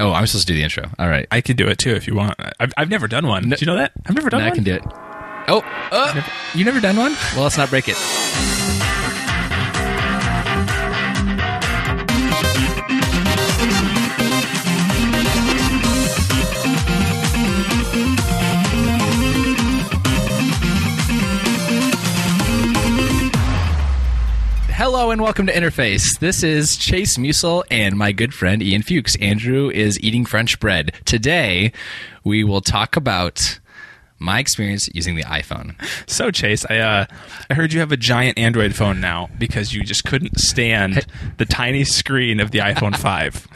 Oh, I'm supposed to do the intro. All right. I could do it too if you want. I've, I've never done one. Do you know that? I've never done Now I can do it. Oh, uh, you never done one? Well, let's not break it. Hello and welcome to Interface. This is Chase Musel and my good friend Ian Fuchs. Andrew is eating French bread. Today, we will talk about my experience using the iPhone. So Chase, I uh, I heard you have a giant Android phone now because you just couldn't stand the tiny screen of the iPhone 5.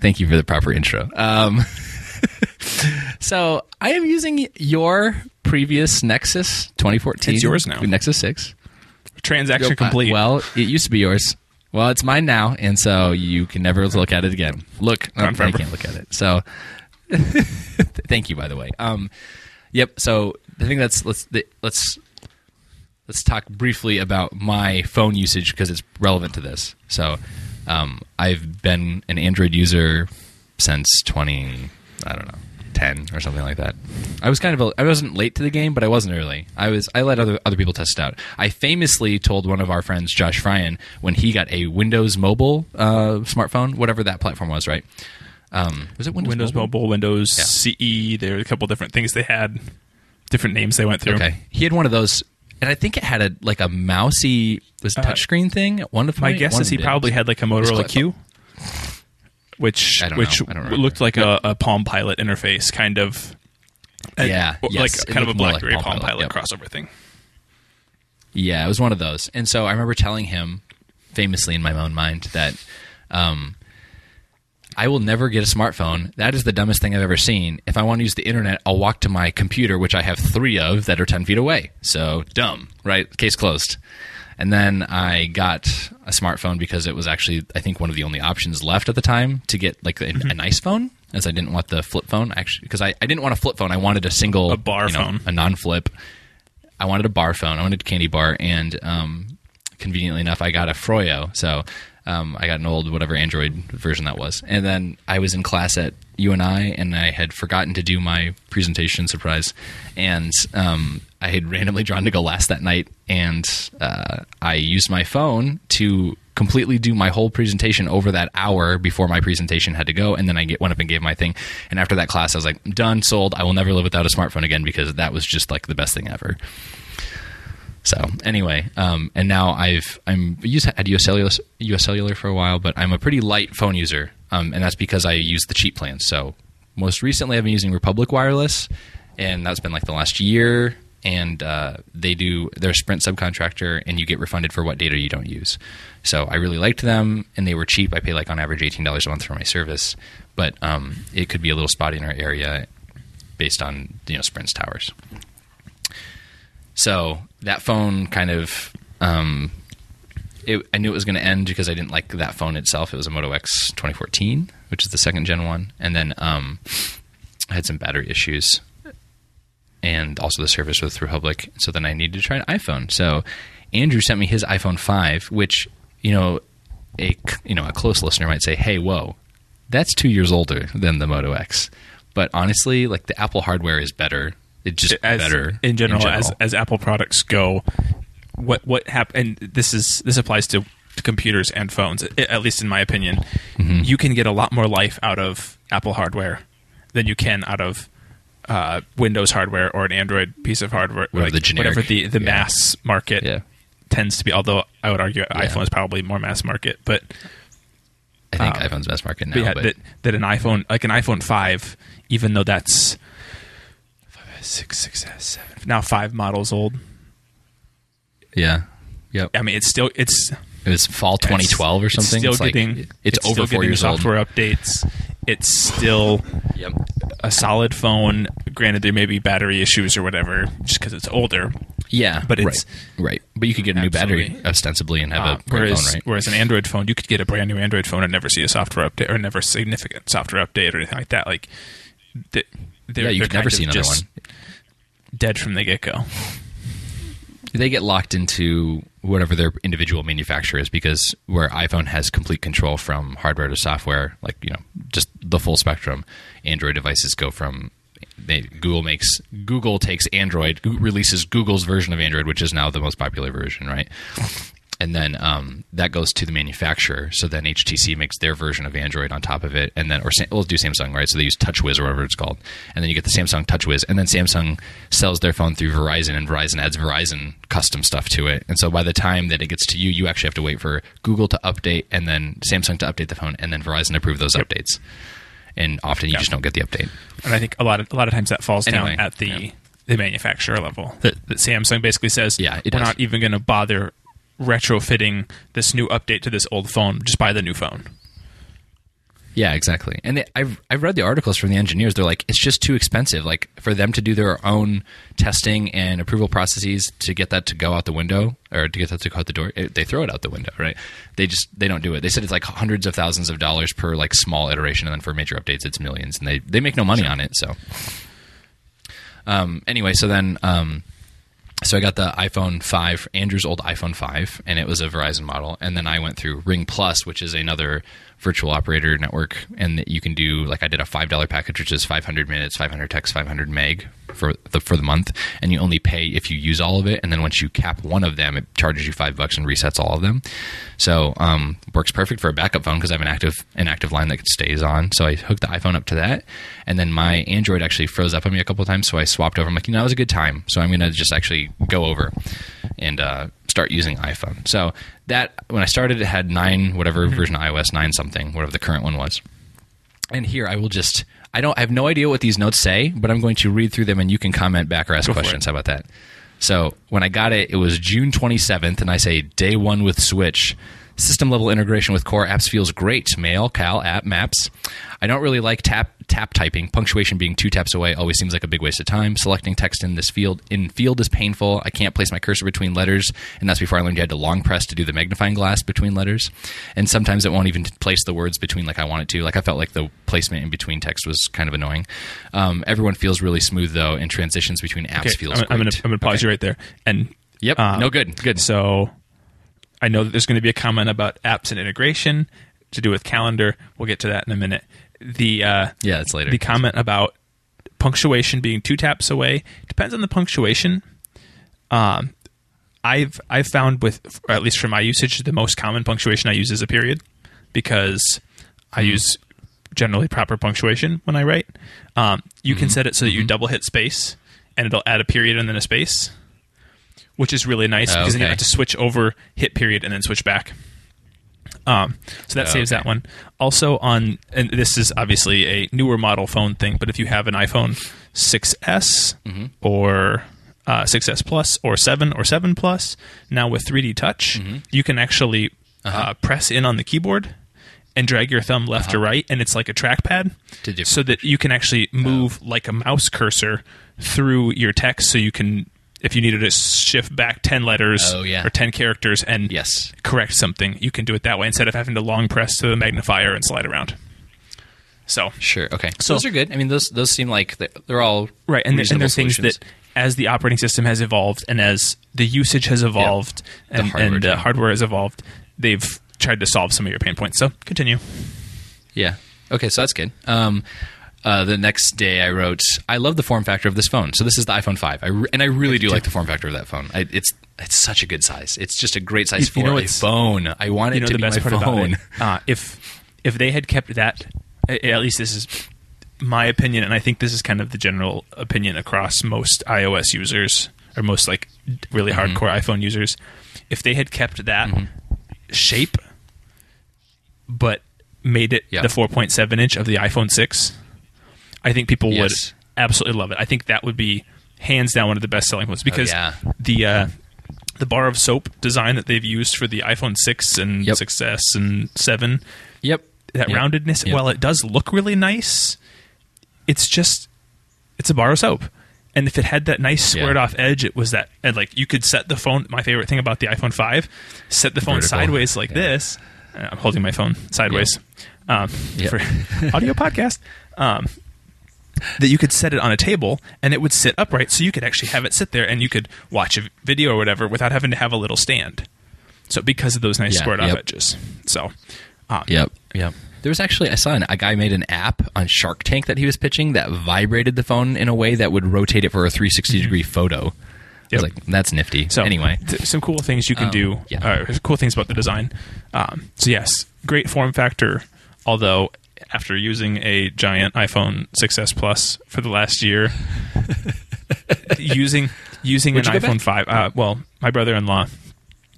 Thank you for the proper intro. Um, so I am using your previous Nexus 2014. It's yours now. Nexus 6. Transaction complete. well, it used to be yours. Well, it's mine now, and so you can never look at it again. Look, I can't look at it. So, thank you, by the way. Um, yep. So I think that's let's the, let's let's talk briefly about my phone usage because it's relevant to this. So, um, I've been an Android user since twenty, I don't know, ten or something like that. I was kind of a, I wasn't late to the game, but I wasn't early. I was I let other other people test it out. I famously told one of our friends, Josh Fryan, when he got a Windows Mobile uh, smartphone, whatever that platform was, right? Um, was it Windows, Windows Mobile, Windows Yeah. CE. There were a couple different things they had, different names they went through. Okay, he had one of those, and I think it had a like a mousy was it touchscreen thing. One of Uh, My point? guess is he probably had like a Motorola Q, which which know. I don't looked like a, a Palm Pilot interface, kind of. Yeah, like yes, kind of a more like BlackBerry Palm Palm Pilot, Pilot yep. crossover thing. Yeah, it was one of those. And so I remember telling him, famously in my own mind, that um, I will never get a smartphone. That is the dumbest thing I've ever seen. If I want to use the internet, I'll walk to my computer, which I have three of that are 10 feet away. So dumb, right? Case closed. And then I got a smartphone because it was actually, I think, one of the only options left at the time to get like a, a nice phone, as I didn't want the flip phone. Actually, because I, I didn't want a flip phone. I wanted a single, A bar you know, phone. a non-flip. I wanted a bar phone. I wanted a candy bar, and um, conveniently enough, I got a Froyo. So um, I got an old whatever Android version that was. And then I was in class at UNI, and I and I had forgotten to do my presentation surprise, and um, I had randomly drawn to go last that night, and uh, I used my phone to completely do my whole presentation over that hour before my presentation had to go. And then I get, went up and gave my thing. And after that class I was like done sold. I will never live without a smartphone again because that was just like the best thing ever. So anyway, um, and now I've I'm used had US Cellular, US Cellular for a while, but I'm a pretty light phone user, um, and that's because I use the cheap plans. So most recently, I've been using Republic Wireless, and that's been like the last year. And uh, they do they're a Sprint subcontractor, and you get refunded for what data you don't use. So I really liked them, and they were cheap. I pay like on average eighteen dollars a month for my service, but um, it could be a little spotty in our area based on you know Sprint's towers. So that phone kind of, um, it, I knew it was going to end because I didn't like that phone itself. It was a Moto X 2014, which is the second gen one, and then um, I had some battery issues, and also the service with Republic. So then I needed to try an iPhone. So Andrew sent me his iPhone 5, which you know, a you know a close listener might say, "Hey, whoa, that's two years older than the Moto X." But honestly, like the Apple hardware is better. It's just as better in general, as as Apple products go. What what happened? And this is this applies to, to computers and phones, at least in my opinion. Mm-hmm. You can get a lot more life out of Apple hardware than you can out of uh, Windows hardware or an Android piece of hardware, Or the generic, whatever the the yeah. mass market Yeah. tends to be. Although I would argue iPhone is probably more mass market, but I think Um, iPhone's best market now. but yeah, but that that an iPhone like an iPhone five, even though that's five, six, six, seven, now five models old. Yeah, yep. I mean, it's still it's It was fall 2012 or something. It's still like- getting it's, over still four getting years old. software updates. It's still Yep. a solid phone. Granted, there may be battery issues or whatever, just because it's older. Yeah, But it's- right. right. But you could get a new battery ostensibly and have Uh, a great whereas, phone, right? whereas an Android phone, you could get a brand new Android phone and never see a software update or never significant software update or anything like that. Like, they're, yeah, you could never see another one. Dead from the get go. They get locked into whatever their individual manufacturer is because where iPhone has complete control from hardware to software, like you know, just the full spectrum. Android devices go from they, Google makes Google takes Android releases Google's version of Android, which is now the most popular version, right? And then um, that goes to the manufacturer. So then HTC makes their version of Android on top of it, and then or Sam- we'll do Samsung, right? So they use TouchWiz or whatever it's called, and then you get the Samsung TouchWiz, and then Samsung sells their phone through Verizon, and Verizon adds Verizon custom stuff to it. And so by the time that it gets to you, you actually have to wait for Google to update, and then Samsung to update the phone, and then Verizon to approve those updates. And often you Yeah. just don't get the update. And I think a lot of a lot of times that falls Anyway, down at the yeah. the manufacturer level. That, that Samsung basically says, Yeah, we're does. not even going to bother retrofitting this new update to this old phone. Just buy the new phone. Yeah, exactly. And it, I've I've read the articles from the engineers. They're like, it's just too expensive. Like for them to do their own testing and approval processes to get that to go out the window or to get that to go out the door, it, they throw it out the window, right? They just they don't do it. They said it's like hundreds of thousands of dollars per like small iteration, and then for major updates, it's millions, and they they make no money on it. So, um, anyway, so then um, so I got the iPhone 5, Andrew's old iPhone 5, and it was a Verizon model. And then I went through Ring Plus, which is another virtual operator network, and that you can do like I did a five dollar package, which is 500 minutes, 500 text, 500 meg for the for the month, and you only pay if you use all of it. And then once you cap one of them, it charges you five bucks and resets all of them. So um, works perfect for a backup phone because I have an active an active line that stays on. So I hooked the iPhone up to that, and then my Android actually froze up on me a couple times, so I swapped over. I'm like, you know, that was a good time, so I'm gonna just actually go over and uh, start using iPhone. So that when I started, it had nine whatever mm-hmm. version of iOS nine something, whatever the current one was. And here I will just I don't I have no idea what these notes say, but I'm going to read through them and you can comment back or ask Go questions. How about that? So when I got it, it was June 27th, and I say day one with Switch. System level integration with core apps feels great. Mail, Cal, app, maps. I don't really like tap tap typing. Punctuation being two taps away always seems like a big waste of time. Selecting text in this field in field is painful. I can't place my cursor between letters, and that's before I learned you had to long press to do the magnifying glass between letters. And sometimes it won't even place the words between like I want it to. Like I felt like the placement in between text was kind of annoying. Um, everyone feels really smooth though, and transitions between apps Okay, feels I'm, I'm gonna I'm gonna pause Okay. you right there. And Yep. uh, no good. Good. So I know that there's going to be a comment about apps and integration to do with calendar. We'll get to that in a minute. The uh, yeah, it's later. the comment about punctuation being two taps away depends on the punctuation. Um, I've I've found with at least for my usage, the most common punctuation I use is a period because I use generally proper punctuation when I write. Um, you can set it so that you double hit space and it'll add a period and then a space, which is really nice because then you have to switch over, hit period, and then switch back. Um, so that saves Okay. that one. Also on, and this is obviously a newer model phone thing, but if you have an iPhone 6s Mm-hmm. or uh, 6s Plus or 7 or 7 Plus, now with 3D Touch, Mm-hmm. you can actually Uh-huh. uh, press in on the keyboard and drag your thumb left or right, and it's like a trackpad, so that you can actually move like a mouse cursor through your text. So you can, if you needed to shift back ten letters Oh, yeah. or ten characters, and Yes. correct something, you can do it that way instead of having to long press to the magnifier and slide around. So Sure. Okay. So- those are good. I mean, those those seem like they're, they're all right, and, there- and there's things that as the operating system has evolved and as the usage has evolved The and, hardware and uh, hardware has evolved, they've tried to solve some of your pain points. So continue. Yeah. Okay, so that's good. Um, uh, the next day, I wrote, "I love the form factor of this phone." So this is the iPhone five, I re- and I really do like the form factor of that phone. I, it's it's such a good size. It's just a great size for you know a phone. I want it you know to the be best my part phone. about it. Uh, if if they had kept that, at least this is my opinion, and I think this is kind of the general opinion across most iOS users or most like really Mm-hmm. hardcore iPhone users. If they had kept that shape, but made it Yeah. the 4.7 inch of the iPhone 6, I think people would absolutely love it. I think that would be hands down one of the best selling ones because yeah. the uh, the bar of soap design that they've used for the iPhone 6 and Yep. 6S and 7 Yep. that Yep. roundedness Yep. while it does look really nice it's just it's a bar of soap and if it had that nice Yeah. squared off edge it was that and like you could set the phone my favorite thing about the iphone 5 set the phone Vertical. sideways like Yeah. this Uh, i'm holding my phone sideways um, for audio podcast um, that you could set it on a table and it would sit upright so you could actually have it sit there and you could watch a video or whatever without having to have a little stand So because of those nice Yeah, squared off edges. So um, Yep. Yep. There was actually I saw an, a guy made an app on Shark Tank that he was pitching that vibrated the phone in a way that would rotate it for a 360 degree photo. I Yep. was like, that's nifty. So anyway, th- some cool things you can Um, do. yeah. Uh, cool things about the design. Um, so yes, great form factor. Although after using a giant iPhone 6s Plus for the last year, using using an Would go iPhone 5. Uh, well, my brother-in-law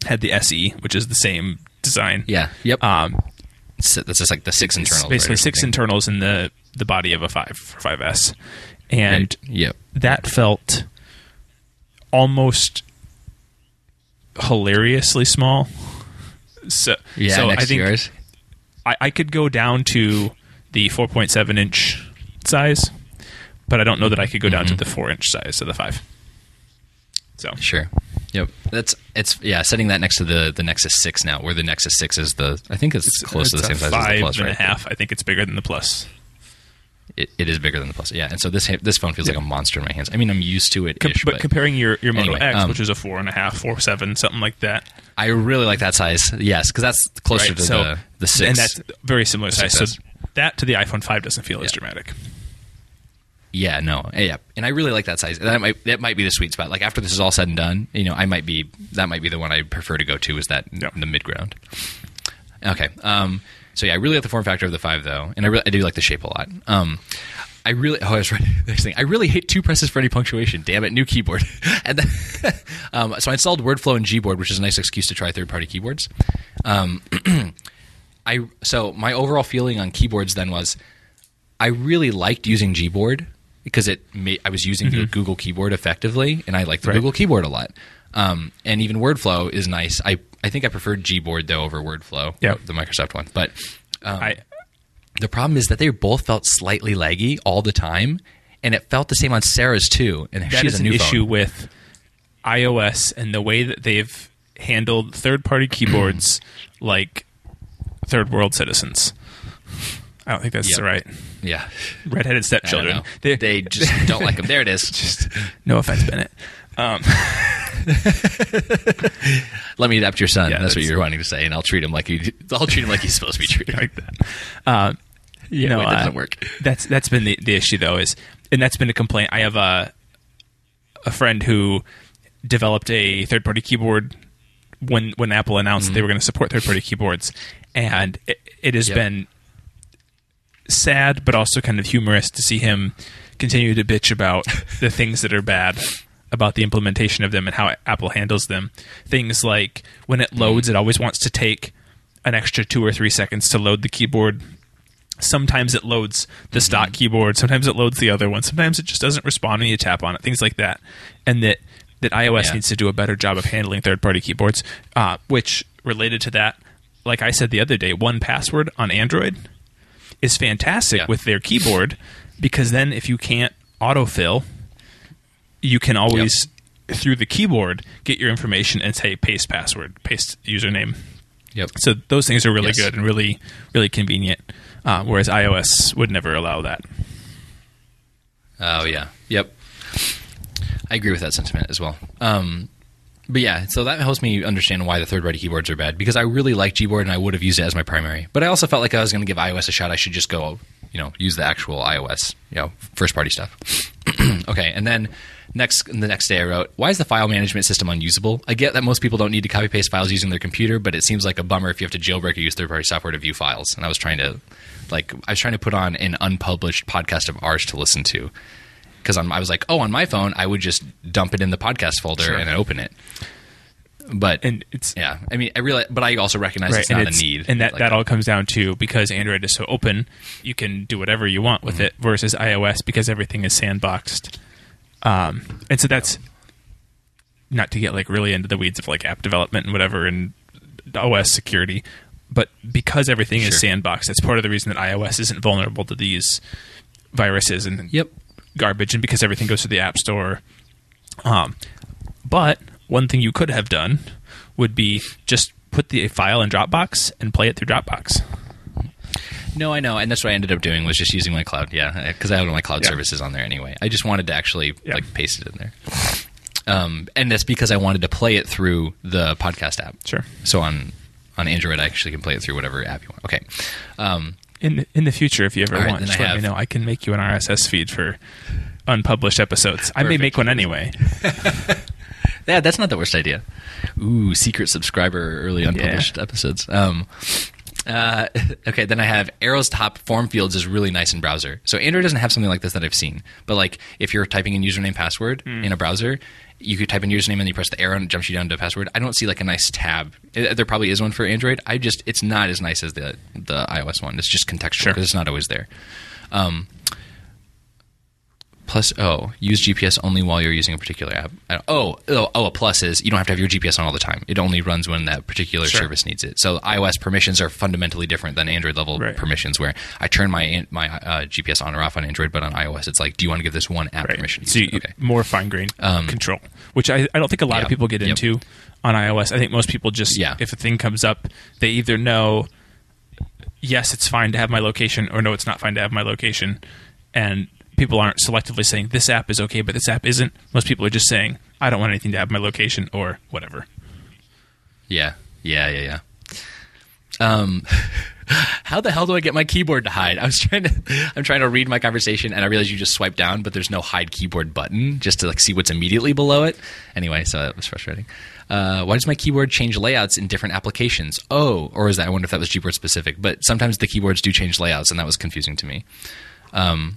had the SE, which is the same design. yeah. Yep. Um, So that's just like the six internals. basically right, six internals in the the body of a five for 5s, and Right. Yep. that felt almost hilariously small. So Yeah. so next I think yours. I, I could go down to the 4.7 inch size, but I don't know that I could go down to Mhm. the four inch size of the five. So Sure. Yep. That's it's yeah. Setting that next to the the Nexus Six now, where the Nexus Six is the I think it's, close to the same size as the Plus, and right? a half. I think it's bigger than the plus. It, it is bigger than the Plus. Yeah. And so this this phone feels like a monster in my hands. I mean, I'm used to it. Com- but, but comparing your, your Moto Anyway, X, um, which is a four and a half, four seven, something like that, I really like that size. Yes, because that's closer right? to so the the six. and that's very similar size. So 6S. that to the iPhone five doesn't feel as dramatic. Yeah, no, yeah, and I really like that size. That might that might be the sweet spot. Like after this is all said and done, you know, I might be that might be the one I prefer to go to. Is that Yeah. the mid ground? Okay, um, so yeah, I really like the form factor of the five though, and I really I do like the shape a lot. Um, I really oh I was right. Next thing, I really hate two presses for any punctuation. Damn it, new keyboard. and then, um, so I installed WordFlow and Gboard, which is a nice excuse to try third party keyboards. Um, I so my overall feeling on keyboards then was I really liked using Gboard because it made, I was using the Google keyboard effectively, and I like the Mm-hmm. Right. Google keyboard a lot. Um, and even WordFlow is nice. I I think I preferred Gboard though over WordFlow, Yep. the Microsoft one. But um, I the problem is that they both felt slightly laggy all the time, and it felt the same on Sarah's too. And that she has is a an new issue phone. with iOS and the way that they've handled third party keyboards like third world citizens. I don't think that's Yep. right. Yeah, Redheaded stepchildren. They, They just don't like them. There it is. Just no offense, Bennett. Um, let me adopt your son. Yeah, that's, what you're wanting to say, and I'll treat him like you. I'll treat him like he's supposed to be treated. like that. Uh, you know, wait, that uh, doesn't work. That's that's been the, the issue though is, and that's been a complaint. I have a a friend who developed a third party keyboard when when Apple announced Mm-hmm. they were going to support third party keyboards, and it, it has Yep. been sad but also kind of humorous to see him continue to bitch about the things that are bad about the implementation of them and how Apple handles them. Things like when it loads, it always wants to take an extra two or three seconds to load the keyboard. Sometimes it loads the stock keyboard. Sometimes it loads the other one. Sometimes it just doesn't respond when you tap on it. Things like that, and that that iOS Yeah. needs to do a better job of handling third party keyboards. Uh, which related to that, like I said the other day, 1Password on Android is fantastic Yeah. with their keyboard because then if you can't autofill, you can always through the keyboard get your information and say paste password, paste username. Yep. So those things are really Yes. good and really really convenient. Uh, whereas iOS would never allow that. Oh yeah. Yep. I agree with that sentiment as well. Um, but yeah, so that helps me understand why the third-party keyboards are bad because I really like Gboard and I would have used it as my primary. But I also felt like I was going to give iOS a shot. I should just go, you know, use the actual iOS, you know, first-party stuff. okay, and then next the next day I wrote, "Why is the file management system unusable?" I get that most people don't need to copy paste files using their computer, but it seems like a bummer if you have to jailbreak or use third-party software to view files. And I was trying to, like, I was trying to put on an unpublished podcast of ours to listen to because I was like, oh, on my phone, I would just dump it in the podcast folder Sure. and open it. But And it's yeah, I mean, I realize, but I also recognize it's not it's- a need, and that like that all comes down to because Android is so open, you can do whatever you want with Mm-hmm. it. Versus iOS because everything is sandboxed. Um, and so that's not to get like really into the weeds of like app development and whatever and OS security, but because everything is sandboxed, that's part of the reason that iOS isn't vulnerable to these viruses and Yep. Garbage, and because everything goes to the App Store. Um, but one thing you could have done would be just put the file in Dropbox and play it through Dropbox. No, I know, and that's what I ended up doing was just using my cloud. Yeah, because I had all my cloud Yeah. services on there anyway. I just wanted to actually Yeah. like paste it in there. um, and that's because I wanted to play it through the podcast app. Sure. So on on Android, I actually can play it through whatever app you want. Okay. Um, In the, in the future, if you ever All right, want, then just I let me know. I can make you an RSS feed for unpublished episodes. I may make one anyway. yeah, that's not the worst idea. Ooh, secret subscriber early unpublished episodes. Um, uh, okay, then I have Arrow's top form fields is really nice in browser. So Android doesn't have something like this that I've seen. But like if you're typing in username password Hmm. in a browser, you could type in your username and you press the arrow and it jumps you down to password. I don't see like a nice tab. There probably is one for Android. I just it's not as nice as the the iOS one. It's just contextual Sure. because it's not always there. Um, Plus O, use GPS only while you're using a particular app. Oh, oh, oh, a plus is you don't have to have your GPS on all the time. It only runs when that particular Sure. service needs it. So iOS permissions are fundamentally different than Android level Right. permissions, where I turn my my uh, GPS on or off on Android, but on iOS it's like, do you want to give this one app Right. permission? to So you, okay. more fine grained Um, control, which I, I don't think a lot of people get Yep. into on iOS. I think most people just, Yeah. if a thing comes up, they either know, yes, it's fine to have my location, or no, it's not fine to have my location. And people aren't selectively saying this app is okay, but this app isn't. Most people are just saying, I don't want anything to have my location or whatever. Yeah, yeah, yeah, yeah. Um, how the hell do I get my keyboard to hide? I was trying to, I'm trying to read my conversation, and I realized you just swipe down, but there's no hide keyboard button, just to like see what's immediately below it. Anyway, so that was frustrating. Uh, why does my keyboard change layouts in different applications? Oh, or is that? I wonder if that was Gboard specific. But sometimes the keyboards do change layouts, and that was confusing to me. Um,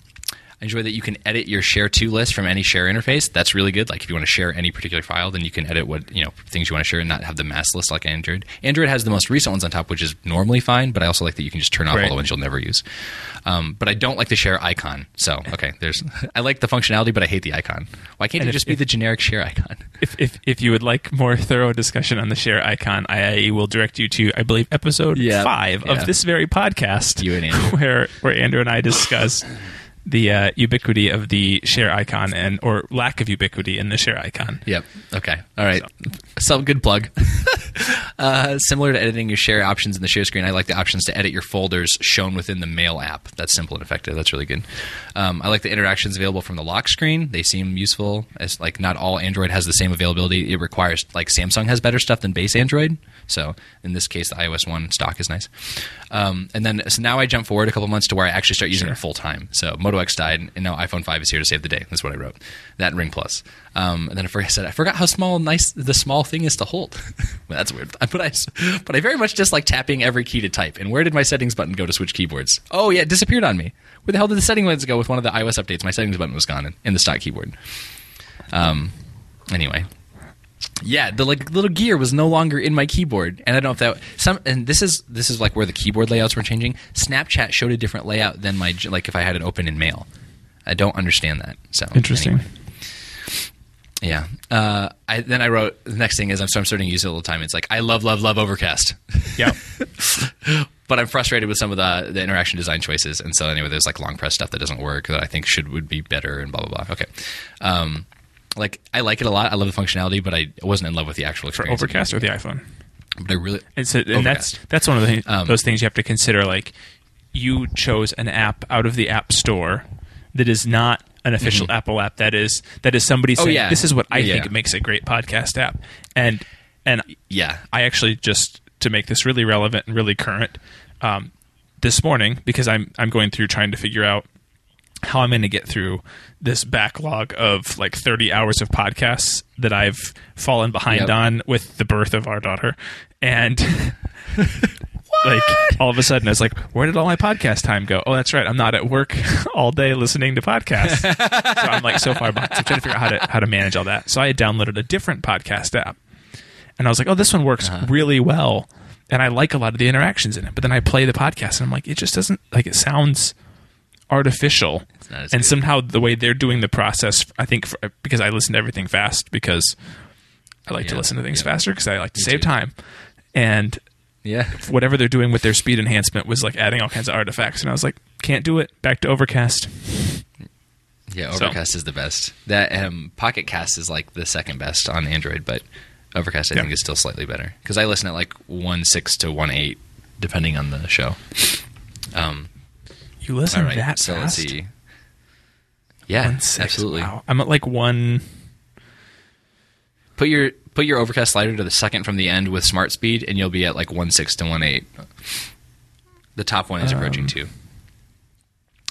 I enjoy that you can edit your share to list from any share interface. That's really good. Like if you want to share any particular file, then you can edit what you know things you want to share and not have the mass list like Android. Android has the most recent ones on top, which is normally fine, but I also like that you can just turn off Right. all the ones you'll never use. Um, but I don't like the share icon. So okay, there's I like the functionality, but I hate the icon. Why can't And it if- just be if- the generic share icon? If, if if you would like more thorough discussion on the share icon, I will direct you to I believe episode Yeah. five Yeah. of this very podcast, You and Andrew. where where Andrew and I discuss the uh, ubiquity of the share icon and or lack of ubiquity in the share icon. Yep. Okay. All right. Some good plug. uh, similar to editing your share options in the share screen, I like the options to edit your folders shown within the Mail app. That's simple and effective. That's really good. Um, I like the interactions available from the lock screen. They seem useful. As like not all Android has the same availability. It requires like Samsung has better stuff than base Android. So in this case, the iOS one stock is nice. Um, and then so now I jump forward a couple months to where I actually start using Sure. it full time. So Moto X died, and now iPhone 5 is here to save the day. That's what I wrote. That Ring Plus. Um, and then I forgot, I said I forgot how small, nice the small thing is to hold. well, that's weird. But I, but I very much dislike tapping every key to type. And where did my settings button go to switch keyboards? Oh yeah, it disappeared on me. Where the hell did the settings buttons go with one of the iOS updates? My settings button was gone in, in the stock keyboard. Um, anyway, yeah, the like little gear was no longer in my keyboard, and I don't know if that some. And this is this is like where the keyboard layouts were changing. Snapchat showed a different layout than my like if I had it open in Mail. I don't understand that. So Interesting. anyway. Yeah. Uh, I, then I wrote the next thing is I'm, so I'm starting to use it all the time. It's like I love, love, love Overcast. Yeah. but I'm frustrated with some of the, the interaction design choices. And so anyway, there's like long press stuff that doesn't work that I think should would be better and blah blah blah. Okay. Um, like I like it a lot. I love the functionality, but I wasn't in love with the actual experience. of Overcast or the iPhone. But I really And, so, and that's that's one of the, Um, those things you have to consider. Like, you chose an app out of the App Store that is not an official Apple app. That is that is somebody Mm-hmm. Oh, saying yeah. this is what I Yeah. think makes a great podcast app. And and yeah. I actually just to make this really relevant and really current um, this morning because I'm I'm going through trying to figure out how I'm going to get through this backlog of like 30 hours of podcasts that I've fallen behind Yep. on with the birth of our daughter. And like all of a sudden I was like where did all my podcast time go? Oh that's right. I'm not at work all day listening to podcasts. So I'm like so far behind. So I'm trying to figure out how to how to manage all that. So I had downloaded a different podcast app. And I was like, "Oh, this one works Uh-huh. really well," and I like a lot of the interactions in it. But then I play the podcast, and I'm like, it just doesn't like it sounds artificial, and good. somehow the way they're doing the process, I think for, because I listen to everything fast because I like to listen to things yeah. faster because I like to Me save too. time, and Yeah. whatever they're doing with their speed enhancement was like adding all kinds of artifacts, and I was like, can't do it. Back to Overcast. Yeah, So- Overcast is the best. That um, Pocket Cast is like the second best on Android, but Overcast I Yeah. think is still slightly better because I listen at like one six to one eight, depending on the show. Um, You listen all right, that so fast? let's see. Yeah, One six. absolutely. Wow. I'm at like one. put your put your overcast slider to the second from the end with smart speed, and you'll be at like one six to one eight. The top one is approaching Um. two,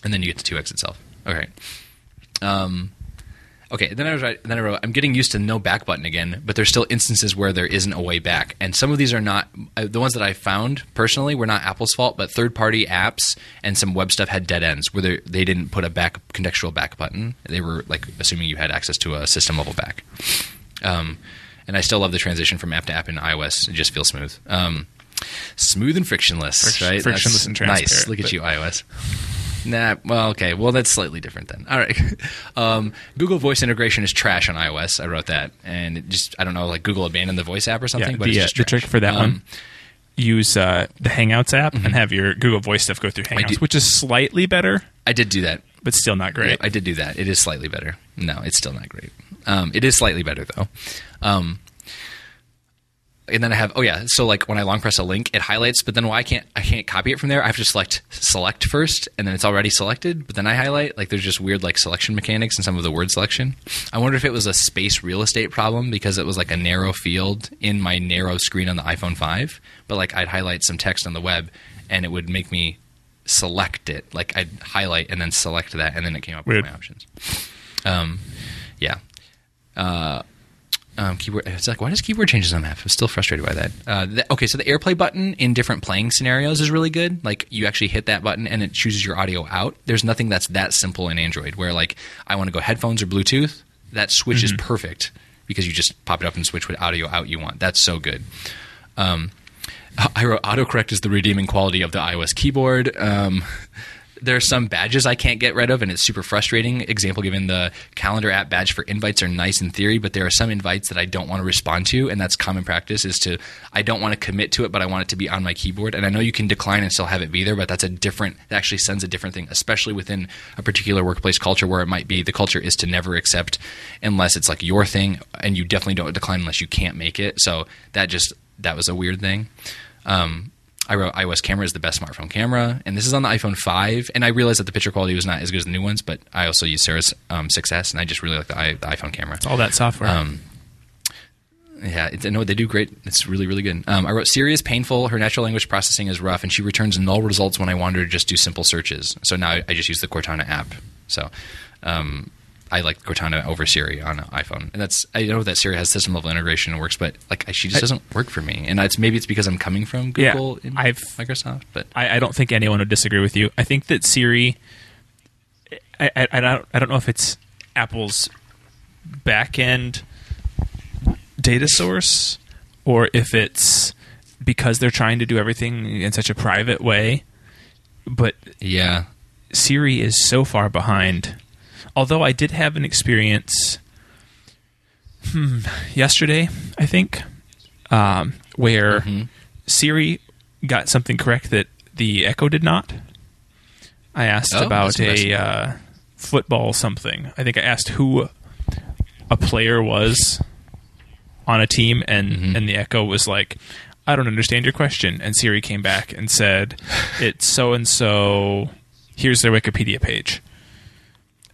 and then you get to two x itself. Okay. Um, okay. Then I was right, then I wrote, I'm getting used to no back button again, but there's still instances where there isn't a way back, and some of these are not uh, the ones that I found personally were not Apple's fault, but third party apps and some web stuff had dead ends where they they didn't put a back contextual back button. They were like assuming you had access to a system level back. Um, and I still love the transition from app to app in iOS. It just feels smooth. Um, smooth and frictionless, Friction- right? frictionless and transparent. Nice. Look at you, iOS. Nah, well, okay. Well, that's slightly different then. All right. Um, Google Voice integration is trash on iOS. I wrote that, and it just I don't know, like Google abandoned the Voice app or something. Yeah, but the, it's uh, just the trick for that Um, one use uh, the Hangouts app and have your Google Voice stuff go through Hangouts, which is slightly better, I did do that. but still not great. Yeah, I did do that. It is slightly better. No, it's still not great. Um, it is slightly better though. Um, and then I have oh yeah, so like when I long press a link, it highlights, but then why can't I can't copy it from there. I have to select select first, and then it's already selected, but then I highlight. Like there's just weird like selection mechanics in some of the word selection. I wonder if it was a space real estate problem because it was like a narrow field in my narrow screen on the iPhone five. But like I'd highlight some text on the web, and it would make me select it. Like I'd highlight and then select that, and then it came up Weird. with my options. Um, yeah. Uh, um, keyboard. It's like why does keyboard changes on map? I'm still frustrated by that. Uh, the, okay, so the AirPlay button in different playing scenarios is really good. Like you actually hit that button and it chooses your audio out. There's nothing that's that simple in Android. Where like I want to go headphones or Bluetooth, that switch is perfect because you just pop it up and switch what audio out you want. That's so good. Um, I wrote autocorrect is the redeeming quality of the iOS keyboard. Um, there are some badges I can't get rid of, and it's super frustrating. Example given the calendar app badge for invites are nice in theory, but there are some invites that I don't want to respond to, and that's common practice. Is to I don't want to commit to it, but I want it to be on my keyboard. And I know you can decline and still have it be there, but that's a different. That actually sends a different thing, especially within a particular workplace culture where it might be the culture is to never accept unless it's like your thing, and you definitely don't decline unless you can't make it. So that just that was a weird thing. Um, I wrote iOS camera is the best smartphone camera, and this is on the iPhone 5. And I realized that the picture quality was not as good as the new ones, but I also use Sarah's um, 6S, and I just really like the, i- the iPhone camera. It's All that software. Um, yeah, it, no, they do great. It's really, really good. Um, I wrote Siri is painful. Her natural language processing is rough, and she returns null results when I want her to just do simple searches. So now I, I just use the Cortana app. So um, I like Cortana over Siri on an iPhone, and that's I know that Siri has system level integration and works, but like she just does't work for me. And it's maybe it's because I'm coming from Yeah, Google and I've- Microsoft, but I, I don't think anyone would disagree with you. I think that Siri. I, I, I don't I don't know if it's Apple's back end data source or if it's because they're trying to do everything in such a private way. But yeah, Siri is so far behind. Although I did have an experience hmm, yesterday, I think, um, where Mhm. Siri got something correct that the Echo did not. I asked Oh, about a uh, football something. I think I asked who a player was on a team, and Mhm. and the Echo was like, "I don't understand your question." And Siri came back and said, "It's so and so. Here's their Wikipedia page."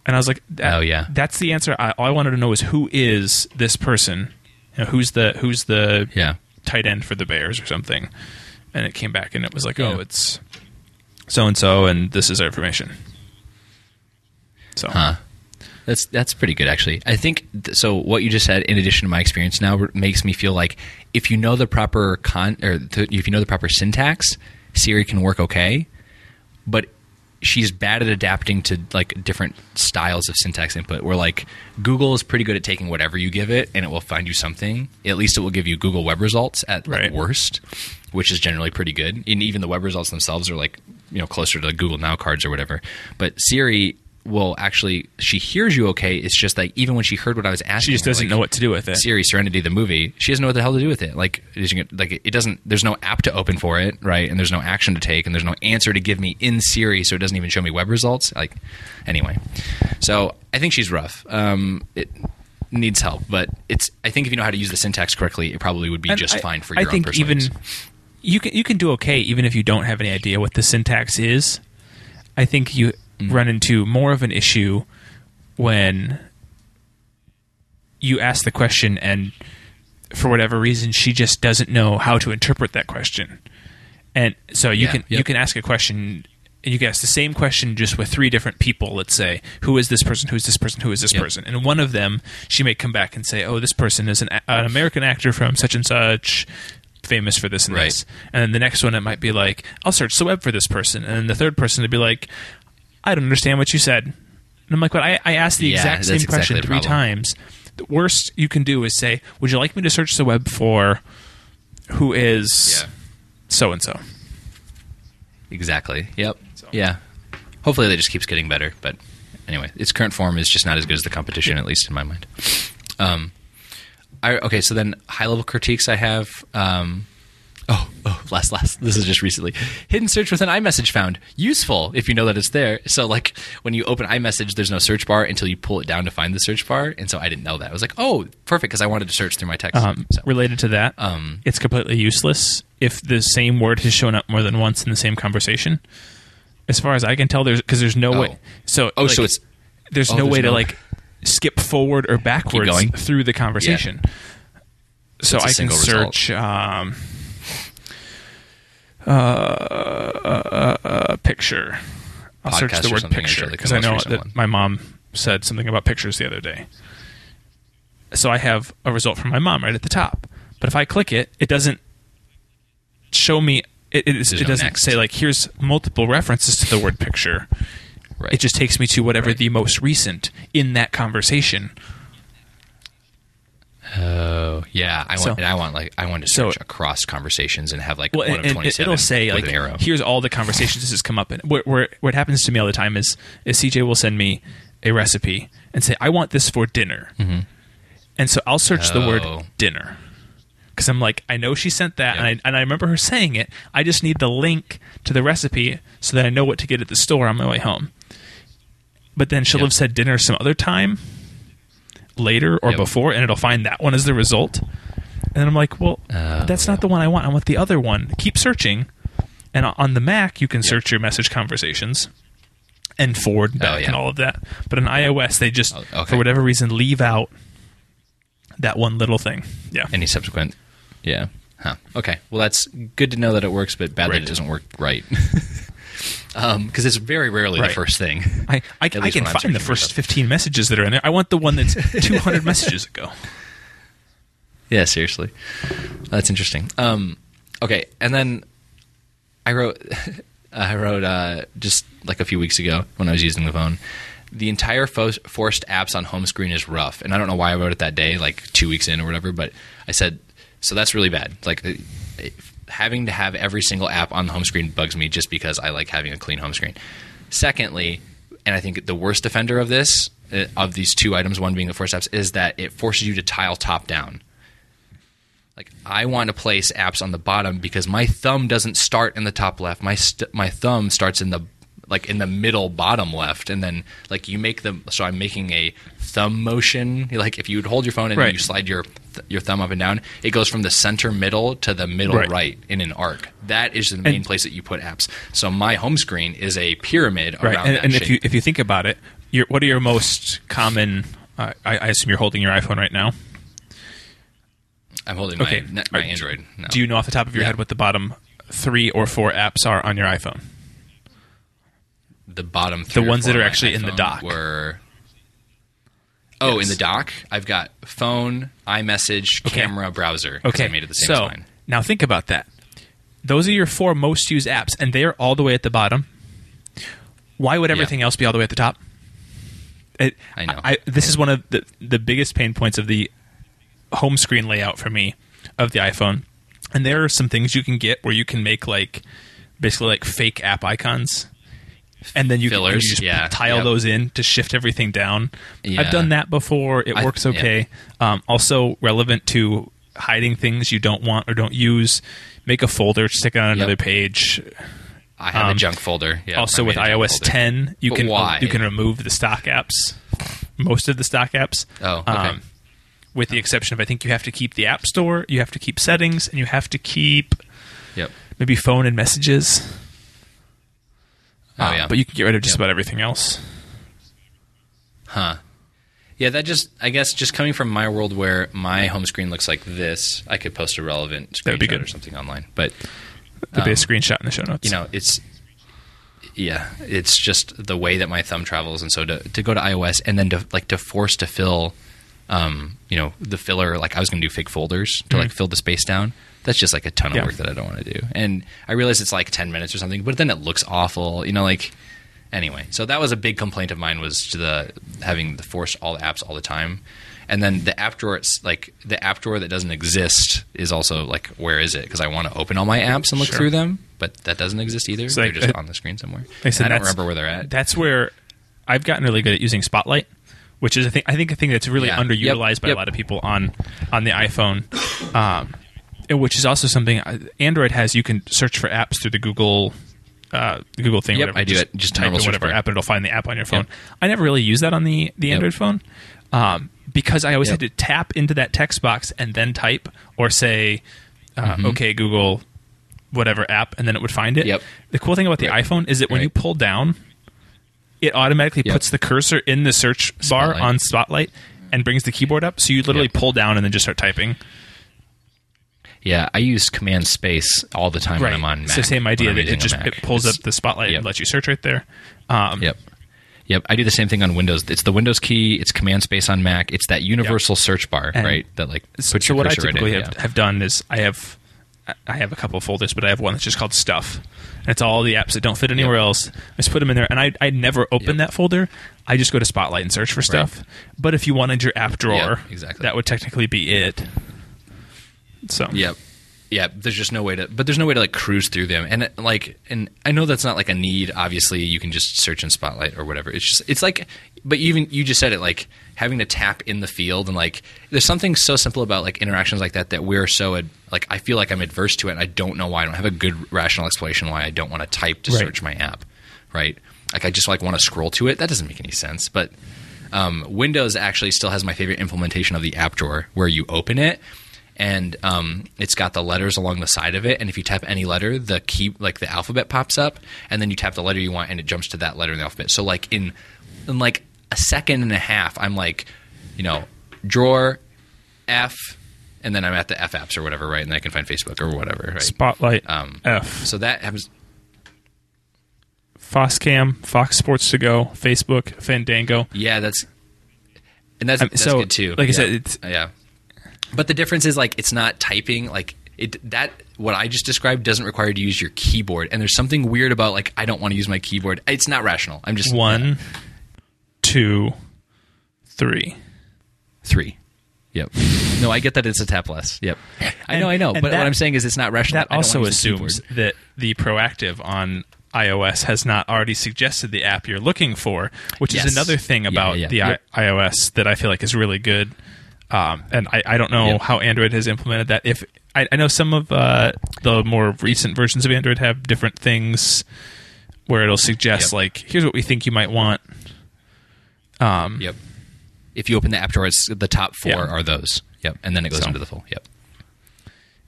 And I was like, Oh, yeah. that's the answer. I, all I wanted to know is who is this person? You know, who's the who's the yeah. tight end for the Bears or something?" And it came back and it was like, "Oh, it's so and so, and this is our information." So Huh. That's that's pretty good actually. I think th- so. What you just said, in addition to my experience now, r- makes me feel like if you know the proper con or th- if you know the proper syntax, Siri can work okay. But she's bad at adapting to like different styles of syntax input. Where like Google is pretty good at taking whatever you give it and it will find you something. At least it will give you Google web results at like, Right. worst, which is generally pretty good. And even the web results themselves are like you know closer to Google Now cards or whatever. But Siri will actually she hears you okay. It's just like even when she heard what I was asking, she just doesn't like, know what to do with it. Siri Serenity the movie, she doesn't know what the hell to do with it. Like, is you gonna- like it doesn't. There's no app to open for it, right? And there's no action to take, and there's no answer to give me in Siri, so it doesn't even show me web results. Like, anyway, so I think she's rough. Um, it needs help, but it's. I think if you know how to use the syntax correctly, it probably would be And just I- fine for I your think own personal even use. you can you can do okay even if you don't have any idea what the syntax is. I think you Mm-hmm. run into more of an issue when you ask the question and for whatever reason, she just doesn't know how to interpret that question. And so you Yeah, can you can ask a question and you can ask the same question just with three different people, let's say, who is this person, who is this person, who is this Yep. person? And one of them, she may come back and say, oh, this person is an, an American actor from such and such, famous for this and Right. this. And then the next one, it might be like, I'll search the web for this person. And then the third person would be like, I don't understand what you said. And I'm like, but I, I asked the Yeah, exact same question three problem. times. The worst you can do is say, would you like me to search the web for who is so and so? Exactly. Yep. So- Yeah. Hopefully, that just keeps getting better. But anyway, its current form is just not as good as the competition, at least in my mind. Um, I, okay, so then high level critiques I have. Um, oh, oh, last, last. This is just recently. Hidden search with an iMessage found useful if you know that it's there. So like when you open iMessage, there's no search bar until you pull it down to find the search bar, and so I didn't know that. I was like, oh, perfect, because I wanted to search through my text. Um, so. Related to that, Um, it's completely useless if the same word has shown up more than once in the same conversation. As far as I can tell, there's because there's no Oh. way. So Oh, like, so it's there's oh, no there's way to like skip forward or backwards through the conversation. So it's a I can search um, uh, uh, uh, picture. I'll search the word picture because I know that one. my mom said something about pictures the other day. So I have a result from my mom right at the top. But if I click it, it doesn't show me. It, it, it no doesn't next. say like here's multiple references to the word picture. right. It just takes me to whatever Right. the most recent in that conversation. Oh yeah, I want. So- and I want like I want to so- search across conversations and have like Well, one and, of twenty seven. it'll say like here's all the conversations this has come up in. Where, where where it happens to me all the time is is CJ will send me a recipe and say I want this for dinner, mm-hmm. and so I'll search the Oh. word dinner because I'm like I know she sent that Yeah. and I and I remember her saying it. I just need the link to the recipe so that I know what to get at the store on my way home. But then she'll Yep. have said dinner some other time later or Yep. before, and it'll find that one as the result. And I'm like, well, Oh, that's not the one I want. I want the other one. Keep searching. And on the Mac, you can Yep. search your message conversations and forward oh, back Oh, yeah. and all of that. But on iOS, they just, Oh, okay. for whatever reason, leave out that one little thing. Yeah. Any subsequent? Yeah. Huh. Okay. Well, that's good to know that it works, but bad that it doesn't work right. Because it's very rarely Right. the first thing. I, I, I can find the first. 15 messages that are in there. I want the one that's 200 messages ago. Yeah, seriously. That's interesting. Um, okay, and then I wrote, I wrote uh, just like a few weeks ago when I was using the phone. The entire fo- forced apps on home screen is rough, and I don't know why I wrote it that day, like two weeks in or whatever. But I said, so that's really bad. Like having to have every single app on the home screen bugs me, just because I like having a clean home screen. Secondly, and I think the worst offender of this, uh, of these two items, one being the four steps, is that it forces you to tile top down like I want to place apps on the bottom because my thumb doesn't start in the top left. My st- my thumb starts in the like in the middle bottom left, and then like you make them. So I'm making a thumb motion. Like if you would hold your phone and Right. you slide your th- your thumb up and down, it goes from the center middle to the middle Right. right, in an arc. That is the main And- place that you put apps. So my home screen is a pyramid Right. around And, and if you if you think about it, your, what are your most common? Uh, I, I assume you're holding your iPhone right now. I'm holding my Okay. ne- my Are- Android. No. Do you know off the top of your Yeah. head what the bottom three or four apps are on your iPhone? the bottom three or ones that are actually in the dock. were oh in the dock i've got phone iMessage Okay. camera browser. Okay. i made it the same so now think about that. Those are your four most used apps, and they are all the way at the bottom. Why would everything else be all the way at the top? It, I know. this is one of the the biggest pain points of the home screen layout for me of the iPhone. And there are some things you can get where you can make like basically like fake app icons. And then you, can, Fillers, you just yeah, tile yep. those in to shift everything down. Yeah. I've done that before. It I- works yeah. okay. Um, also relevant to hiding things you don't want or don't use. Make a folder, stick it on another Yep. page. i have um, a junk folder yeah, also with made a junk iOS folder. 10, you But can why? you can remove the stock apps, most of the stock apps. Oh, okay. with the exception of I think you have to keep the App Store, you have to keep settings, and you have to keep yep maybe phone and messages. Oh Uh, yeah But you can get rid of just Yep. about everything else. huh Yeah, that just I guess just coming from my world where my home screen looks like this, I could post a relevant screenshot or something online. But There'll be a screenshot in the show notes. Um, you know, it's yeah, it's just the way that my thumb travels, and so to to go to iOS and then to like to force to fill, um, you know, the filler. Like I was going to do fake folders to like fill the space down. That's just like a ton of. Yeah. work that I don't want to do. And I realize it's like ten minutes or something, but then it looks awful. You know, like anyway. So that was a big complaint of mine was to the having the force all the apps all the time. And then the app drawer, it's like the app drawer that doesn't exist is also like, where is it? Because I want to open all my apps and look Sure. through them, but that doesn't exist either. So, they're like, just uh, on the screen somewhere. I said I don't remember where they're at. That's where I've gotten really good at using Spotlight, which is I think I think a thing that's really Yeah. underutilized Yep. by Yep. a lot of people on on the iPhone. Um, which is also something uh, Android has. You can search for apps through the Google. Uh, the Google thing, Yep, whatever. I do it. Just type in whatever app, and it'll find the app on your phone. Yep. I never really use that on the the Yep. Android phone um, because I always had to tap into that text box and then type or say, uh, Mm-hmm. "Okay, Google, whatever app," and then it would find it. Yep. The cool thing about the Right. iPhone is that when Right. you pull down, it automatically puts the cursor in the search bar Spotlight. on Spotlight and brings the keyboard up. So you literally pull down and then just start typing. Yeah, I use Command Space all the time when I'm on Mac. It's the same idea that it just it pulls It's- up the Spotlight yep. and lets you search right there. Um, Yep. Yep, I do the same thing on Windows. It's the Windows key. It's Command Space on Mac. It's that universal search bar, And right? That like puts so your what I right typically have, yeah. have done is I have I have a couple of folders, but I have one that's just called Stuff. And it's all the apps that don't fit anywhere Yep. else. I just put them in there, and I I never open Yep. that folder. I just go to Spotlight and search for stuff. But if you wanted your app drawer, exactly. that would technically be it. So Yep. Yeah, there's just no way to, but there's no way to like cruise through them, and it, like, and I know that's not like a need. Obviously, you can just search in Spotlight or whatever. It's just, it's like, but even you just said it, like having to tap in the field, and like, there's something so simple about like interactions like that that we're so ad, like I feel like I'm adverse to it, and I don't know why. I don't have a good rational explanation why I don't want to type to Right. search my app, right? Like I just like want to scroll to it. That doesn't make any sense, but um, Windows actually still has my favorite implementation of the app drawer, where you open it and um, it's got the letters along the side of it. And if you tap any letter, the key, like the alphabet, pops up, and then you tap the letter you want, and it jumps to that letter in the alphabet. So like in in like a second and a half, I'm like, you know, drawer F, and then I'm at the F apps or whatever, right? And then I can find Facebook or whatever, right? Spotlight Um, F. So that happens. Foxcam, Fox Sports to Go, Facebook, Fandango. Yeah, that's and that's, Um, that's so, good too. like I said, it's- yeah. But the difference is like it's not typing like it that what I just described doesn't require you to use your keyboard. And there's something weird about like I don't want to use my keyboard. It's not rational. I'm just One, two, three. three. Yep. No, I get that it's a tap less. Yep. I know, I know. But that- what I'm saying is it's not rational. That also wanna the assumes that the proactive on iOS has not already suggested the app you're looking for, which Yes. is another thing Yeah, about yeah. the Yep. I- iOS that I feel like is really good. Um, and I, I don't know Yep. how Android has implemented that. If I, I know some of uh, the more recent versions of Android have different things where it'll suggest Yep. like, here's what we think you might want. Um, Yep. If you open the app drawer, it's the top four Yeah. are those. Yep. And then it goes So. into the full. Yep.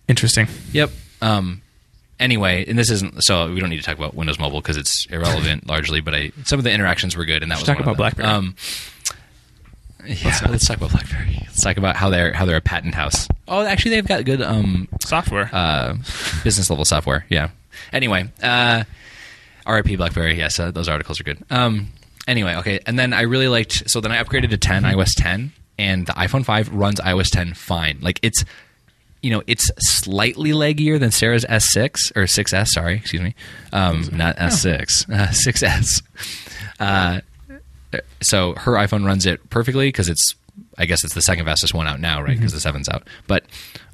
Interesting. Yep. Um, anyway, and this isn't so we don't need to talk about Windows Mobile because it's irrelevant largely. But I some of the interactions were good, and that was talk about. BlackBerry. Um, yeah, let's, talk about BlackBerry. Let's talk about how they're how they're a patent house. Oh, actually, they've got good um, Software. uh, business level software. Yeah. Anyway, uh, RIP BlackBerry. Yes, uh, those articles are good. Um, anyway, okay, and then I really liked. So then I upgraded to 10, iOS 10, and the iPhone 5 runs iOS 10 fine. Like it's, you know, it's slightly leggier than Sarah's S6 or 6S. Sorry, excuse me, um, not S6, uh, 6S. Uh, so her iPhone runs it perfectly because it's I guess it's the second fastest one out now, right? Because the seven's out, but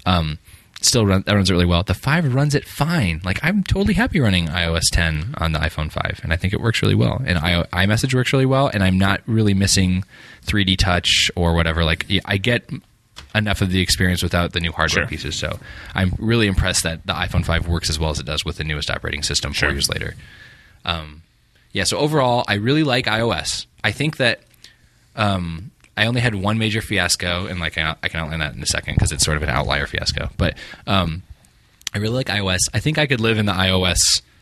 um, still run, that runs it really well. The five runs it fine. Like I'm totally happy running iOS 10 on the iPhone 5, and I think it works really well. And I, iMessage works really well, and I'm not really missing 3D Touch or whatever. Like I get enough of the experience without the new hardware Sure. pieces. So I'm really impressed that the iPhone 5 works as well as it does with the newest operating system four years later. Um, yeah, so overall, I really like iOS. I think that um, I only had one major fiasco, and like I, I can outline that in a second because it's sort of an outlier fiasco. But um, I really like iOS. I think I could live in the iOS.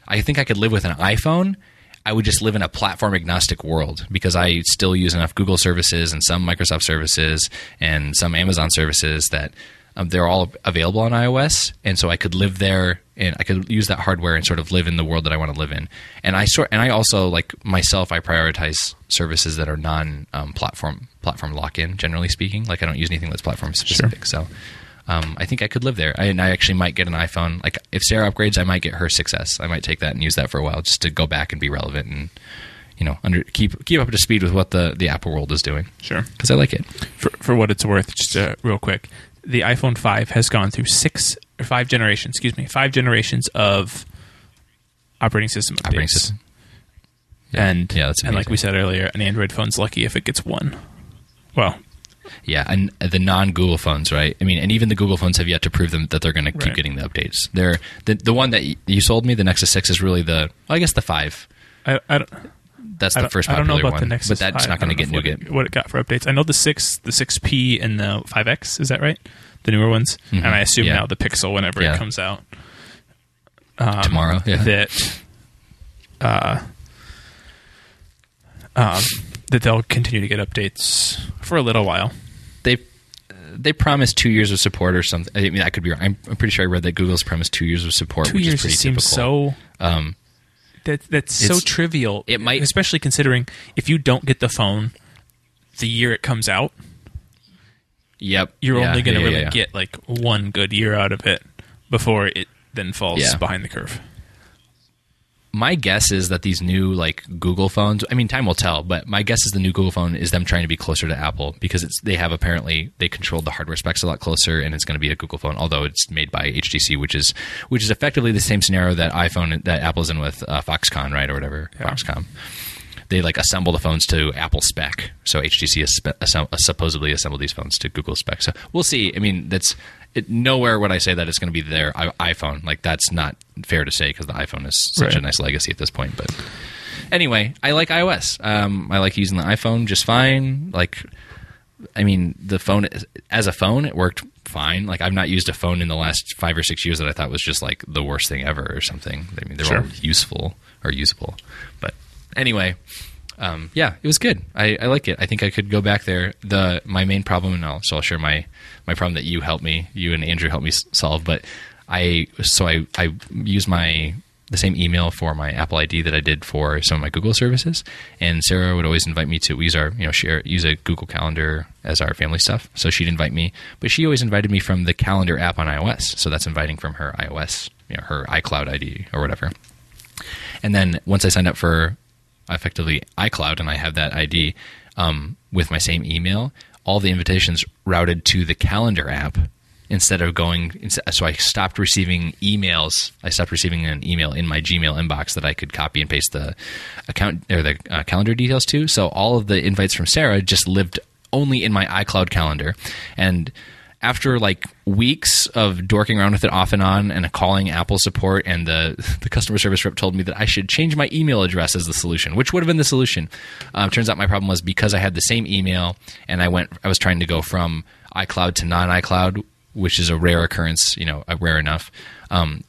I think I could live with an iPhone. I would just live in a platform agnostic world because I still use enough Google services and some Microsoft services and some Amazon services that um, they're all available on iOS, and so I could live there and I could use that hardware and sort of live in the world that I want to live in. And I sort and I also like myself, I prioritize services that are non um, platform platform lock in. Generally speaking, like I don't use anything that's platform specific. So. Um, I think I could live there. I, and I actually might get an iPhone. Like if Sarah upgrades, I might get her 6S. I might take that and use that for a while just to go back and be relevant and you know under keep keep up to speed with what the the Apple world is doing. Sure. because I like it. For, for what it's worth, just uh, real quick, the iPhone 5 has gone through six or five generations, excuse me, five generations of operating system updates. Operating system. And, Yeah, that's and like we said earlier, an Android phone's lucky if it gets one. Well, Yeah, and the non-Google phones, right? I mean, and even the Google phones have yet to prove them that they're going to keep getting the updates. They're the the one that you sold me, the Nexus Six, is really the well, I guess the five. I, I don't. That's the first I don't know about one, the Nexus but that's 5. not going to get nougat. what it got for updates. I know the six, the six P, and the five X. Is that right? The newer ones, and I assume Mm-hmm. Yeah. now the Pixel, whenever Yeah. it comes out, um, Tomorrow, yeah. that uh, um, that they'll continue to get updates for a little while. They they promised two years of support or something. I mean, I could be wrong. I'm, I'm pretty sure I read that Google's promised two years of support, Two which years is pretty seems typical. so. Um, That that's so It's- trivial. it might- especially considering if you don't get the phone the year it comes out, yep, you're Yeah, only going to yeah, yeah, really yeah. get like one good year out of it before it then falls Yeah. behind the curve. My guess is that these new like Google phones. I mean, time will tell, but my guess is the new Google phone is them trying to be closer to Apple because it's they have apparently they controlled the hardware specs a lot closer, and it's going to be a Google phone, although it's made by HTC, which is which is effectively the same scenario that iPhone that Apple's in with uh, Foxconn, right, or whatever Yeah. Foxconn. They like assemble the phones to Apple spec, so HTC has spe- assemb- supposedly assembled these phones to Google spec. So we'll see. I mean, that's it, nowhere would I say that it's going to be their i- iPhone. Like that's not fair to say because the iPhone is such a nice legacy at this point. But anyway, I like iOS. Um, I like using the iPhone just fine. Like, I mean, the phone as a phone, it worked fine. Like, I've not used a phone in the last five or six years that I thought was just like the worst thing ever or something. I mean, they're Sure. all useful or usable. But anyway, um, yeah, it was good. I, I like it. I think I could go back there. The my main problem, and I'll, so I'll share my my problem that you helped me, you and Andrew helped me s- solve. But I so I I use my the same email for my Apple ID that I did for some of my Google services, and Sarah would always invite me to use our you know share use a Google Calendar as our family stuff. So she'd invite me, but she always invited me from the Calendar app on iOS. So that's inviting from her iOS, you know, her iCloud ID or whatever. And then once I signed up for effectively iCloud and I have that ID um, with my same email, all the invitations routed to the calendar app instead of going. So I stopped receiving emails. I stopped receiving an email in my Gmail inbox that I could copy and paste the account or the uh, calendar details to. So all of the invites from Sarah just lived only in my iCloud calendar, and after like weeks of dorking around with it off and on and calling Apple support and the the customer service rep told me that I should change my email address as the solution, which would have been the solution. Um, turns out my problem was because I had the same email and I went I was trying to go from iCloud to non iCloud, which is a rare occurrence, you know, uh, rare enough. Um,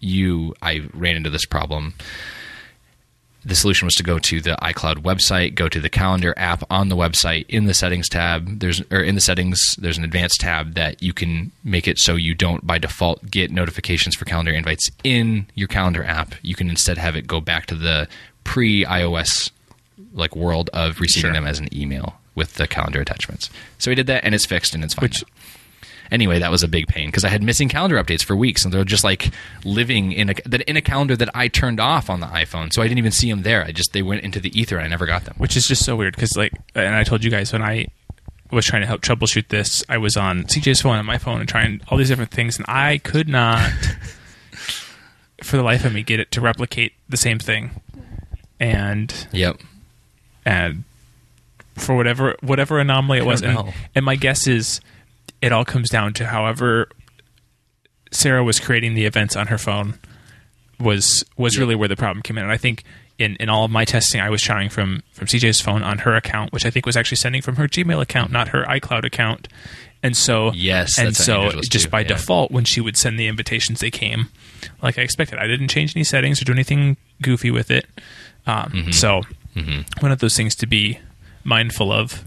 you I ran into this problem the solution was to go to the iCloud website, go to the calendar app on the website. In the settings tab, there's or in the settings, there's an advanced tab that you can make it so you don't by default get notifications for calendar invites in your calendar app. You can instead have it go back to the pre iOS like world of receiving Sure. them as an email with the calendar attachments. So we did that and it's fixed and it's fine. Which-. Anyway, that was a big pain because I had missing calendar updates for weeks, and they're just like living in a that in a calendar that I turned off on the iPhone, so I didn't even see them there. I just they went into the ether, and I never got them. which is just so weird because like and i told you guys when i was trying to help troubleshoot this i was on cj's phone and my phone and trying all these different things and i could not for the life of me get it to replicate the same thing and Yep. and for whatever whatever anomaly it was and, and my guess is it all comes down to however sarah was creating the events on her phone was was really where the problem came in and i think in, in all of my testing i was trying from from cj's phone on her account which i think was actually sending from her gmail account not her icloud account And so, Yes, and so just too, by yeah. default, when she would send the invitations, they came like I expected. I didn't change any settings or do anything goofy with it. Um, Mm-hmm. So, one of those things to be mindful of,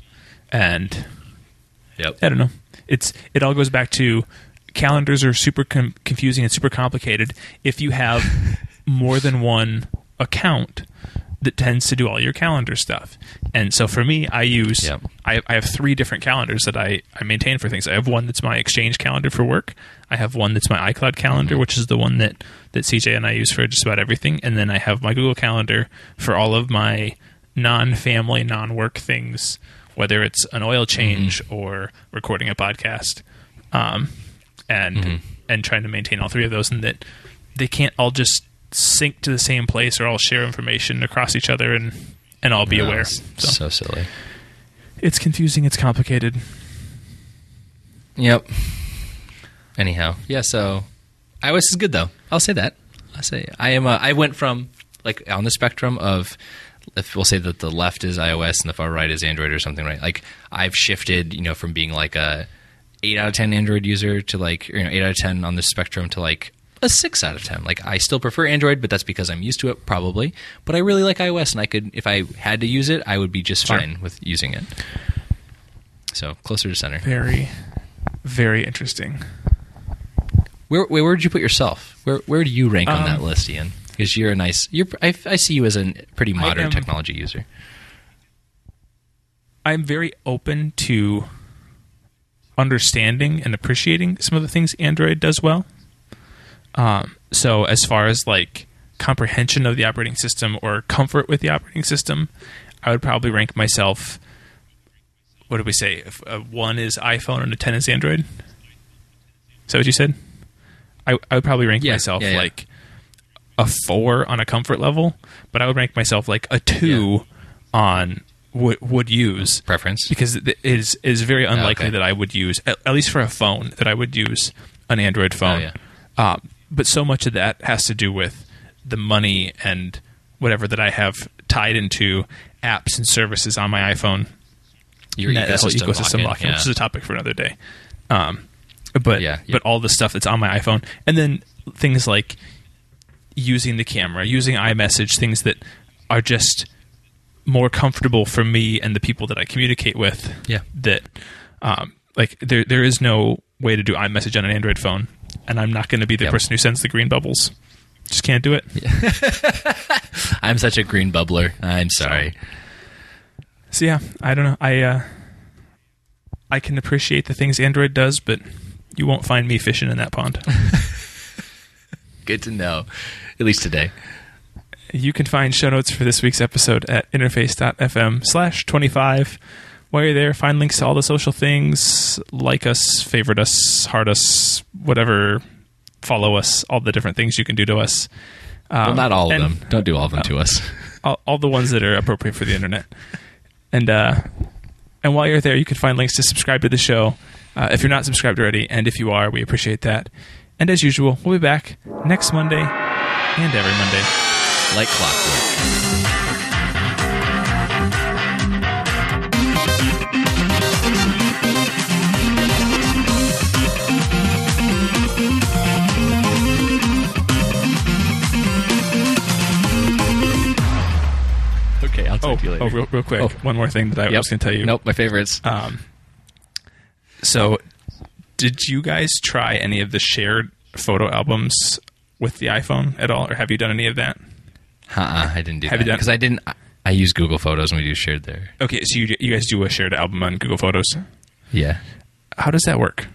and Yep. I don't know. It's it all goes back to calendars are super com- confusing and super complicated. If you have more than one account that tends to do all your calendar stuff, and so for me, I use Yep. I, I have three different calendars that I I maintain for things. I have one that's my Exchange calendar for work. I have one that's my iCloud calendar, mm-hmm. which is the one that that CJ and I use for just about everything, and then I have my Google Calendar for all of my non-family, non-work things, whether it's an oil mm-hmm. change or recording a podcast, um, and mm-hmm. and trying to maintain all three of those, and that they can't all just sync to the same place or all share information across each other and and all be No, aware. So so silly. it's confusing. It's complicated. Yep. Anyhow, yeah. So iOS is good though. I'll say that. I say I am. A, I went from like on the spectrum of if we'll say that the left is iOS and the far right is Android or something, right? Like I've shifted, you know, from being like a eight out of ten Android user to like you know eight out of ten on the spectrum to like a six out of ten. Like I still prefer Android, but that's because I'm used to it probably. But I really like iOS, and I could if I had to use it, I would be just Sure. fine with using it. So closer to center. Very, very interesting. Where, where where would you put yourself? Where where do you rank on Um, that list, Ian? Because you're a nice. You're I, I see you as a pretty modern am- technology user. I'm very open to understanding and appreciating some of the things Android does well. Um, so, as far as like comprehension of the operating system or comfort with the operating system, I would probably rank myself. What did we say? If uh, one is iPhone and a ten is Android. Is that what you said? I, I would probably rank Yeah, myself yeah, yeah. like a four on a comfort level, but I would rank myself like a two on would would use Preference. because it is is very unlikely okay. that I would use at, at least for a phone that I would use an Android phone. Oh, yeah. Uh, but so much of that has to do with the money and whatever that I have tied into apps and services on my iPhone. Your that whole ecosystem, ecosystem lock-in, lock-in, yeah. which is a topic for another day. Um, but Yeah, yeah. but all the stuff that's on my iPhone, and then things like using the camera, using iMessage, things that are just more comfortable for me and the people that I communicate with. Yeah. That um, like there there is no way to do iMessage on an Android phone, and I'm not going to be the Yep. person who sends the green bubbles. Just can't do it. Yeah. I'm such a green bubbler. I'm sorry. So yeah, I don't know. I uh, I can appreciate the things Android does, but you won't find me fishing in that pond. Good to know. At least today. you can find show notes for this week's episode at interface.fm slash 25. While you're there, find links to all the social things, like us, favorite us, heart us, whatever, follow us, all the different things you can do to us. Um, Well, not all of and them. Don't do all of them to us. All, all the ones that are appropriate for the internet. And uh, and while you're there, you can find links to subscribe to the show uh, if you're not subscribed already. And if you are, we appreciate that. And as usual, we'll be back next Monday and every Monday. Like clockwork. Okay, I'll talk Oh, to you later. oh, real, real quick. Oh. One more thing that I Yep. was going to tell you. Nope, my favorites. Um, so, did you guys try any of the shared photo albums with the iPhone at all, or have you done any of that? Uh-uh, I didn't do Have that you done- because I didn't. I, use Google Photos and we do shared there. Okay, so you you guys do a shared album on Google Photos. Yeah. How does that work?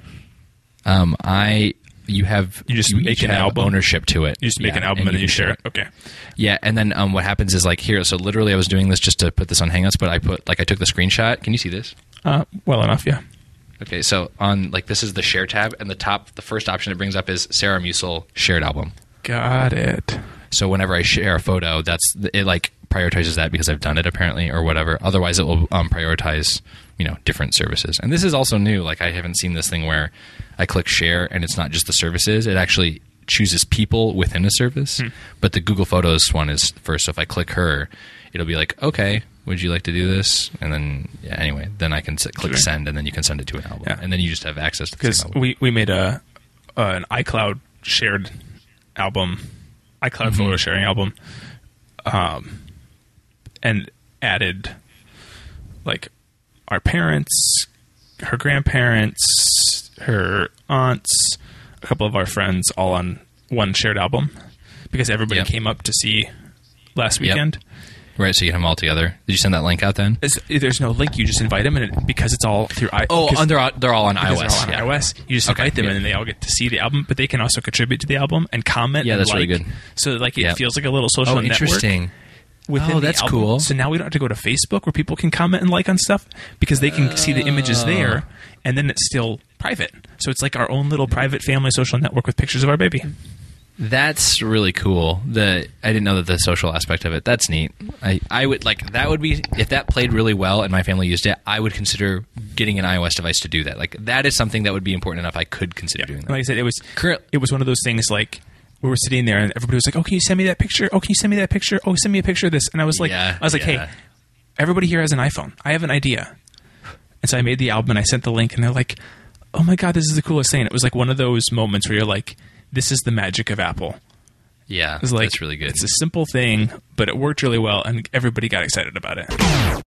Um, I you have You just make an album? ownership to it. You just make Yeah, an album and, then you share it. Okay. Yeah, and then um, what happens is like here. So literally, I was doing this just to put this on Hangouts, but I put like I took the screenshot. Can you see this? Uh, well enough, yeah. Okay, so on like this is the share tab, and the top, the first option it brings up is Sarah Musel shared album. Got it. So whenever I share a photo, that's it. Like prioritizes that because I've done it apparently, or whatever. Otherwise, it will um, prioritize you know different services. And this is also new. Like I haven't seen this thing where I click share and it's not just the services; it actually chooses people within a service. But the Google Photos one is first. So if I click her, it'll be like, okay, would you like to do this? And then yeah, anyway, then I can s- click send, and then you can send it to an album, Yeah. and then you just have access to the because same album. we we made a uh, an iCloud shared album, iCloud Mm-hmm. photo sharing album, um, and added like our parents, her grandparents, her aunts, a couple of our friends, all on one shared album because everybody Yep. came up to see last Yep. weekend. Right, so you get them all together. Did you send that link out then? It's- there's no link; you just invite them, and it, because it's all through i. Oh, because- they're all, they're all on iOS. they're all on yeah. iOS. You just Okay, invite them, yeah. and then they all get to see the album. But they can also contribute to the album and comment. Yeah, and that's really good. So like it Yeah. feels like a little social Oh, network interesting. within Oh, that's cool. So now we don't have to go to Facebook where people can comment and like on stuff because they can see the images there, oh. and then it's still private. So it's like our own little private family social network with pictures of our baby. That's really cool. The I didn't know that the social aspect of it. That's neat. I, I would like that would be if that played really well and my family used it. I would consider getting an iOS device to do that. Like that is something that would be important enough. I could consider doing that. Like I said, it was Current- it was one of those things like we were sitting there and everybody was like, "Oh, can you send me that picture? Oh, can you send me that picture? Oh, send me a picture of this." And I was like, Yeah, I was like, yeah. "Hey, everybody here has an iPhone. I have an idea." And so I made the album and I sent the link, and they're like, "Oh my god, this is the coolest thing!" It was like one of those moments where you're like, "This is the magic of Apple." yeah, It was like that's really good. It's a simple thing, but it worked really well, and everybody got excited about it.